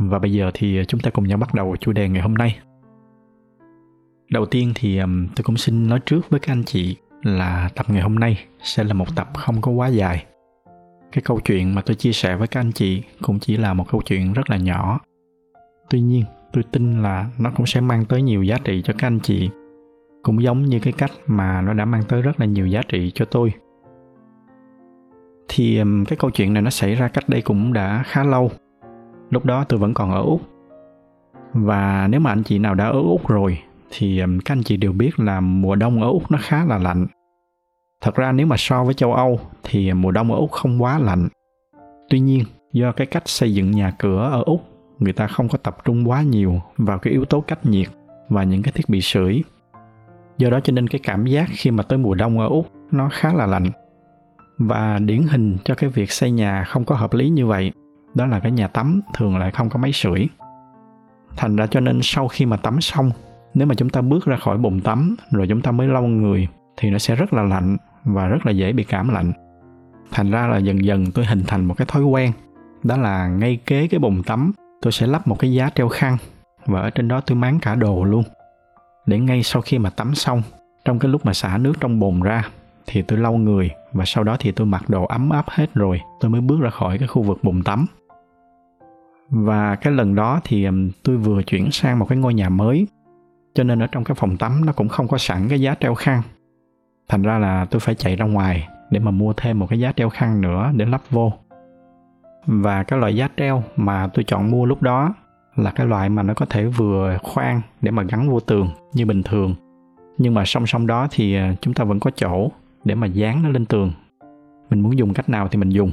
và bây giờ thì ờ, chúng ta cùng nhau bắt đầu chủ đề ngày hôm nay. Đầu tiên thì tôi cũng xin nói trước với các anh chị là tập ngày hôm nay sẽ là một tập không có quá dài. Cái câu chuyện mà tôi chia sẻ với các anh chị cũng chỉ là một câu chuyện rất là nhỏ. Tuy nhiên, tôi tin là nó cũng sẽ mang tới nhiều giá trị cho các anh chị. Cũng giống như cái cách mà nó đã mang tới rất là nhiều giá trị cho tôi. Thì cái câu chuyện này nó xảy ra cách đây cũng đã khá lâu lúc đó tôi vẫn còn ở úc. Và nếu mà anh chị nào đã ở úc rồi, thì um, các anh chị đều biết là mùa đông ở úc nó khá là lạnh. Thật ra nếu mà so với châu âu, thì mùa đông ở úc không quá lạnh. Tuy nhiên, do cái cách xây dựng nhà cửa ở úc, người ta không có tập trung quá nhiều vào cái yếu tố cách nhiệt và những cái thiết bị sưởi do đó cho nên cái cảm giác khi mà tới mùa đông ở úc nó khá là lạnh. Và điển hình cho cái việc xây nhà không có hợp lý như vậy đó là cái nhà tắm, thường lại không có máy sưởi. Thành ra cho nên sau khi mà tắm xong, nếu mà chúng ta bước ra khỏi bồn tắm rồi chúng ta mới lau người, thì nó sẽ rất là lạnh và rất là dễ bị cảm lạnh. Thành ra là dần dần tôi hình thành một cái thói quen, đó là ngay kế cái bồn tắm, tôi sẽ lắp một cái giá treo khăn và ở trên đó tôi máng cả đồ luôn. Để ngay sau khi mà tắm xong, trong cái lúc mà xả nước trong bồn ra, thì tôi lau người và sau đó thì tôi mặc đồ ấm áp hết rồi, tôi mới bước ra khỏi cái khu vực bồn tắm và cái lần đó thì um, tôi vừa chuyển sang một cái ngôi nhà mới. Cho nên ở trong cái phòng tắm nó cũng không có sẵn cái giá treo khăn. Thành ra là tôi phải chạy ra ngoài để mà mua thêm một cái giá treo khăn nữa để lắp vô. Và cái loại giá treo mà tôi chọn mua lúc đó là cái loại mà nó có thể vừa khoan để mà gắn vô tường như bình thường. Nhưng mà song song đó thì à, chúng ta vẫn có chỗ để mà dán nó lên tường. Mình muốn dùng cách nào thì mình dùng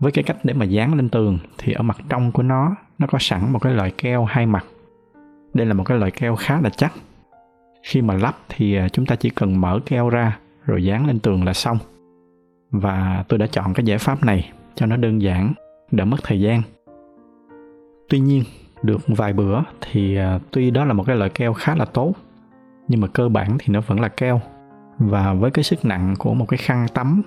với cái cách để mà dán lên tường thì ở mặt trong của nó nó có sẵn một cái loại keo hai mặt. Đây là một cái loại keo khá là chắc. Khi mà lắp thì à, chúng ta chỉ cần mở keo ra, rồi dán lên tường là xong. Và tôi đã chọn cái giải pháp này cho nó đơn giản, đỡ mất thời gian. Tuy nhiên, được vài bữa thì à, tuy đó là một cái loại keo khá là tốt, nhưng mà cơ bản thì nó vẫn là keo. Và với cái sức nặng của một cái khăn tắm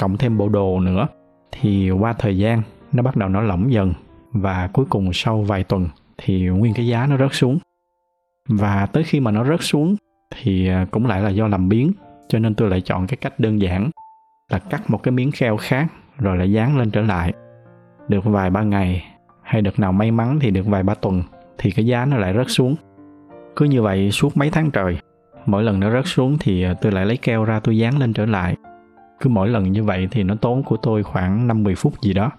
cộng thêm bộ đồ nữa thì qua thời gian, nó bắt đầu nó lỏng dần và cuối cùng sau vài tuần thì nguyên cái giá nó rớt xuống. Và tới khi mà nó rớt xuống thì à, cũng lại là do làm biến, cho nên tôi lại chọn cái cách đơn giản là cắt một cái miếng keo khác rồi lại dán lên trở lại. Được vài ba ngày hay được nào may mắn thì được vài ba tuần thì cái giá nó lại rớt xuống. Cứ như vậy suốt mấy tháng trời, mỗi lần nó rớt xuống thì à, tôi lại lấy keo ra tôi dán lên trở lại cứ mỗi lần như vậy thì nó tốn của tôi khoảng 5-10 phút gì đó.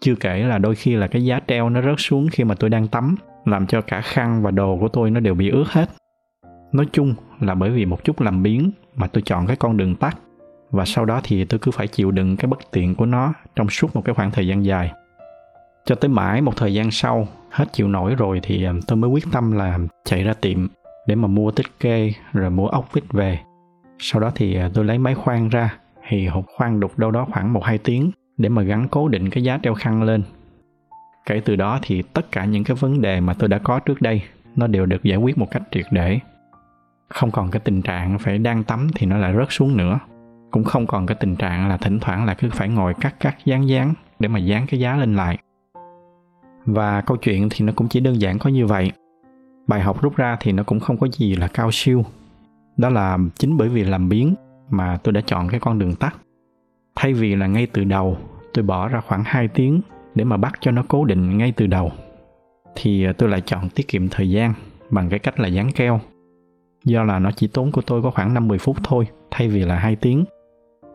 Chưa kể là đôi khi là cái giá treo nó rớt xuống khi mà tôi đang tắm, làm cho cả khăn và đồ của tôi nó đều bị ướt hết. Nói chung là bởi vì một chút làm biến mà tôi chọn cái con đường tắt và sau đó thì tôi cứ phải chịu đựng cái bất tiện của nó trong suốt một cái khoảng thời gian dài. Cho tới mãi một thời gian sau, hết chịu nổi rồi thì ờ, tôi mới quyết tâm là chạy ra tiệm để mà mua tích kê rồi mua ốc vít về. Sau đó thì ờ, tôi lấy máy khoan ra thì hộp khoan đục đâu đó khoảng 1-2 tiếng để mà gắn cố định cái giá treo khăn lên. Kể từ đó thì tất cả những cái vấn đề mà tôi đã có trước đây, nó đều được giải quyết một cách triệt để. Không còn cái tình trạng phải đang tắm thì nó lại rớt xuống nữa. Cũng không còn cái tình trạng là thỉnh thoảng là cứ phải ngồi cắt cắt dán dán để mà dán cái giá lên lại. Và câu chuyện thì nó cũng chỉ đơn giản có như vậy. Bài học rút ra thì nó cũng không có gì là cao siêu. Đó là chính bởi vì làm biến mà tôi đã chọn cái con đường tắt. Thay vì là ngay từ đầu, tôi bỏ ra khoảng 2 tiếng để mà bắt cho nó cố định ngay từ đầu, thì à, tôi lại chọn tiết kiệm thời gian bằng cái cách là dán keo. Do là nó chỉ tốn của tôi có khoảng 50 phút thôi, thay vì là 2 tiếng.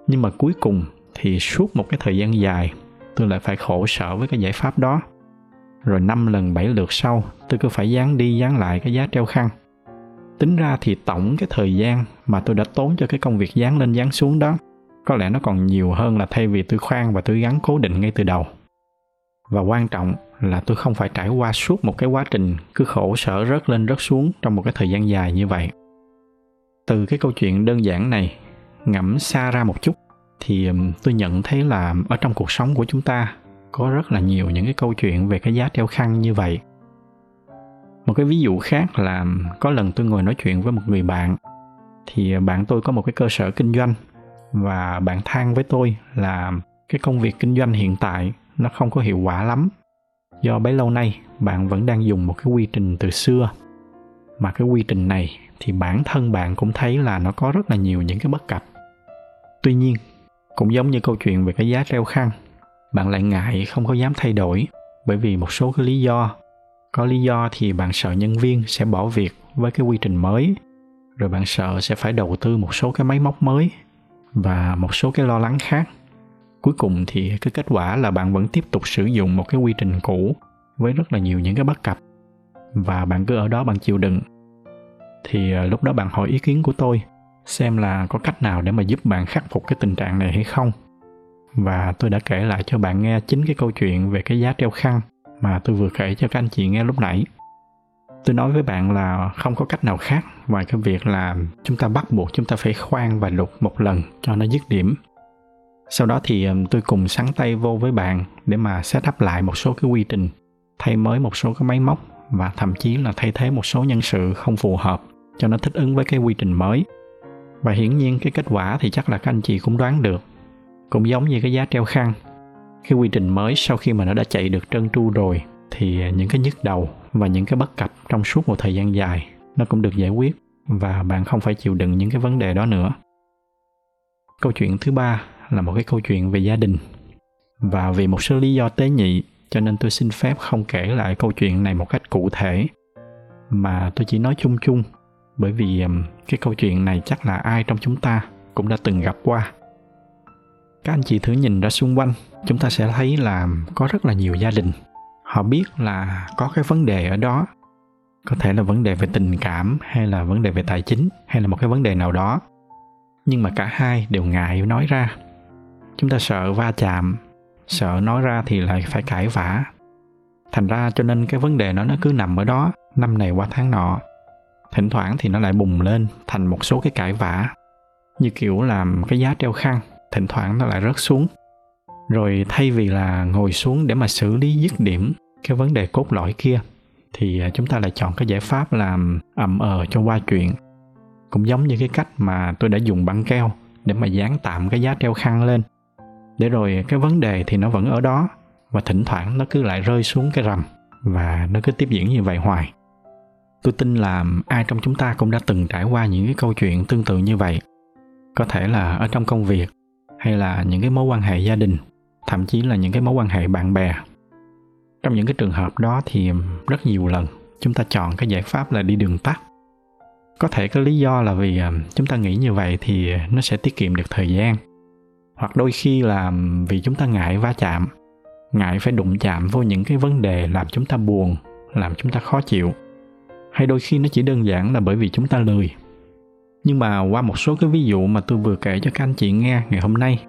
Nhưng mà cuối cùng thì suốt một cái thời gian dài, tôi lại phải khổ sở với cái giải pháp đó. Rồi 5 lần 7 lượt sau, tôi cứ phải dán đi dán lại cái giá treo khăn tính ra thì tổng cái thời gian mà tôi đã tốn cho cái công việc dán lên dán xuống đó, có lẽ nó còn nhiều hơn là thay vì tôi khoan và tôi gắn cố định ngay từ đầu. Và quan trọng là tôi không phải trải qua suốt một cái quá trình cứ khổ sở rớt lên rớt xuống trong một cái thời gian dài như vậy. Từ cái câu chuyện đơn giản này, ngẫm xa ra một chút, thì tôi nhận thấy là ở trong cuộc sống của chúng ta có rất là nhiều những cái câu chuyện về cái giá treo khăn như vậy một cái ví dụ khác là có lần tôi ngồi nói chuyện với một người bạn, thì bạn tôi có một cái cơ sở kinh doanh và bạn than với tôi là cái công việc kinh doanh hiện tại nó không có hiệu quả lắm. Do bấy lâu nay bạn vẫn đang dùng một cái quy trình từ xưa, mà cái quy trình này thì bản thân bạn cũng thấy là nó có rất là nhiều những cái bất cập. Tuy nhiên, cũng giống như câu chuyện về cái giá treo khăn, bạn lại ngại không có dám thay đổi bởi vì một số cái lý do có lý do thì bạn sợ nhân viên sẽ bỏ việc với cái quy trình mới, rồi bạn sợ sẽ phải đầu tư một số cái máy móc mới và một số cái lo lắng khác. Cuối cùng thì cái kết quả là bạn vẫn tiếp tục sử dụng một cái quy trình cũ với rất là nhiều những cái bất cập và bạn cứ ở đó bạn chịu đựng. Thì ờ, lúc đó bạn hỏi ý kiến của tôi, xem là có cách nào để mà giúp bạn khắc phục cái tình trạng này hay không. Và tôi đã kể lại cho bạn nghe chính cái câu chuyện về cái giá treo khăn mà tôi vừa kể cho các anh chị nghe lúc nãy. Tôi nói với bạn là không có cách nào khác ngoài cái việc là chúng ta bắt buộc chúng ta phải khoan và đục một lần cho nó dứt điểm. Sau đó thì tôi cùng sắn tay vô với bạn để mà set up lại một số cái quy trình, thay mới một số cái máy móc và thậm chí là thay thế một số nhân sự không phù hợp cho nó thích ứng với cái quy trình mới. Và hiển nhiên cái kết quả thì chắc là các anh chị cũng đoán được, cũng giống như cái giá treo khăn cái quy trình mới sau khi mà nó đã chạy được trơn tru rồi thì những cái nhức đầu và những cái bất cập trong suốt một thời gian dài nó cũng được giải quyết và bạn không phải chịu đựng những cái vấn đề đó nữa. Câu chuyện thứ ba là một cái câu chuyện về gia đình. Và vì một số lý do tế nhị, cho nên tôi xin phép không kể lại câu chuyện này một cách cụ thể, mà tôi chỉ nói chung chung, bởi vì cái câu chuyện này chắc là ai trong chúng ta cũng đã từng gặp qua. Các anh chị thử nhìn ra xung quanh chúng ta sẽ thấy là có rất là nhiều gia đình. Họ biết là có cái vấn đề ở đó. Có thể là vấn đề về tình cảm, hay là vấn đề về tài chính, hay là một cái vấn đề nào đó. Nhưng mà cả hai đều ngại nói ra. Chúng ta sợ va chạm, sợ nói ra thì lại phải cãi vã. Thành ra cho nên cái vấn đề nó nó cứ nằm ở đó. Năm này qua tháng nọ, thỉnh thoảng thì nó lại bùng lên thành một số cái cãi vã. Như kiểu làm cái giá treo khăn, thỉnh thoảng nó lại rớt xuống rồi thay vì là ngồi xuống để mà xử lý dứt điểm cái vấn đề cốt lõi kia, thì à, chúng ta lại chọn cái giải pháp làm ẩm ờ cho qua chuyện. Cũng giống như cái cách mà tôi đã dùng băng keo để mà dán tạm cái giá treo khăn lên. Để rồi cái vấn đề thì nó vẫn ở đó và thỉnh thoảng nó cứ lại rơi xuống cái rầm và nó cứ tiếp diễn như vậy hoài. Tôi tin là ai trong chúng ta cũng đã từng trải qua những cái câu chuyện tương tự như vậy. Có thể là ở trong công việc hay là những cái mối quan hệ gia đình thậm chí là những cái mối quan hệ bạn bè. Trong những cái trường hợp đó thì rất nhiều lần chúng ta chọn cái giải pháp là đi đường tắt. Có thể cái lý do là vì à, chúng ta nghĩ như vậy thì nó sẽ tiết kiệm được thời gian. Hoặc đôi khi là vì chúng ta ngại va chạm, ngại phải đụng chạm vô những cái vấn đề làm chúng ta buồn, làm chúng ta khó chịu. Hay đôi khi nó chỉ đơn giản là bởi vì chúng ta lười. Nhưng mà qua một số cái ví dụ mà tôi vừa kể cho các anh chị nghe ngày hôm nay,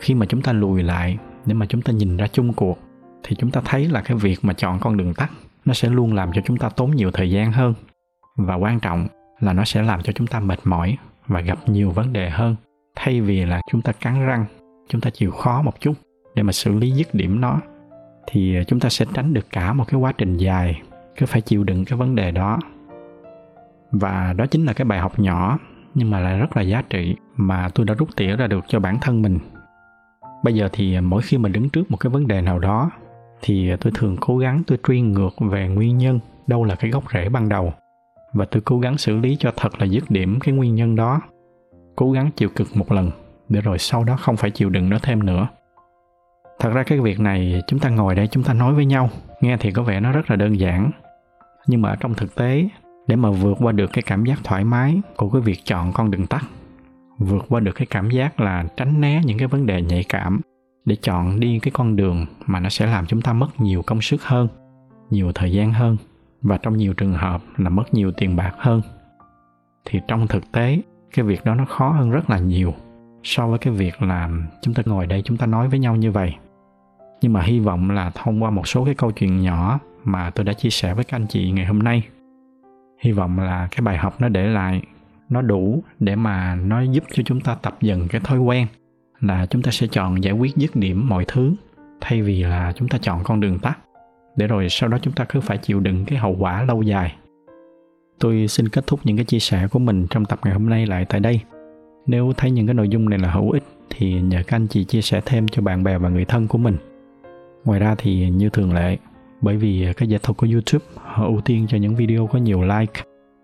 khi mà chúng ta lùi lại để mà chúng ta nhìn ra chung cuộc, thì chúng ta thấy là cái việc mà chọn con đường tắt, nó sẽ luôn làm cho chúng ta tốn nhiều thời gian hơn. Và quan trọng là nó sẽ làm cho chúng ta mệt mỏi và gặp nhiều vấn đề hơn. Thay vì là chúng ta cắn răng, chúng ta chịu khó một chút để mà xử lý dứt điểm nó, thì chúng ta sẽ tránh được cả một cái quá trình dài, cứ phải chịu đựng cái vấn đề đó. Và đó chính là cái bài học nhỏ, nhưng mà lại rất là giá trị mà tôi đã rút tỉa ra được cho bản thân mình bây giờ thì mỗi khi mình đứng trước một cái vấn đề nào đó, thì tôi thường cố gắng tôi truy ngược về nguyên nhân đâu là cái gốc rễ ban đầu. Và tôi cố gắng xử lý cho thật là dứt điểm cái nguyên nhân đó. Cố gắng chịu cực một lần, để rồi sau đó không phải chịu đựng nó thêm nữa. Thật ra cái việc này chúng ta ngồi đây chúng ta nói với nhau, nghe thì có vẻ nó rất là đơn giản. Nhưng mà ở trong thực tế, để mà vượt qua được cái cảm giác thoải mái của cái việc chọn con đường tắt vượt qua được cái cảm giác là tránh né những cái vấn đề nhạy cảm để chọn đi cái con đường mà nó sẽ làm chúng ta mất nhiều công sức hơn, nhiều thời gian hơn và trong nhiều trường hợp là mất nhiều tiền bạc hơn. Thì trong thực tế, cái việc đó nó khó hơn rất là nhiều so với cái việc là chúng ta ngồi đây chúng ta nói với nhau như vậy. Nhưng mà hy vọng là thông qua một số cái câu chuyện nhỏ mà tôi đã chia sẻ với các anh chị ngày hôm nay, hy vọng là cái bài học nó để lại nó đủ để mà nó giúp cho chúng ta tập dần cái thói quen là chúng ta sẽ chọn giải quyết dứt điểm mọi thứ thay vì là chúng ta chọn con đường tắt. Để rồi sau đó chúng ta cứ phải chịu đựng cái hậu quả lâu dài. Tôi xin kết thúc những cái chia sẻ của mình trong tập ngày hôm nay lại tại đây. Nếu thấy những cái nội dung này là hữu ích thì nhờ các anh chị chia sẻ thêm cho bạn bè và người thân của mình. Ngoài ra thì như thường lệ, bởi vì cái giải thuật của youtube họ ưu tiên cho những video có nhiều like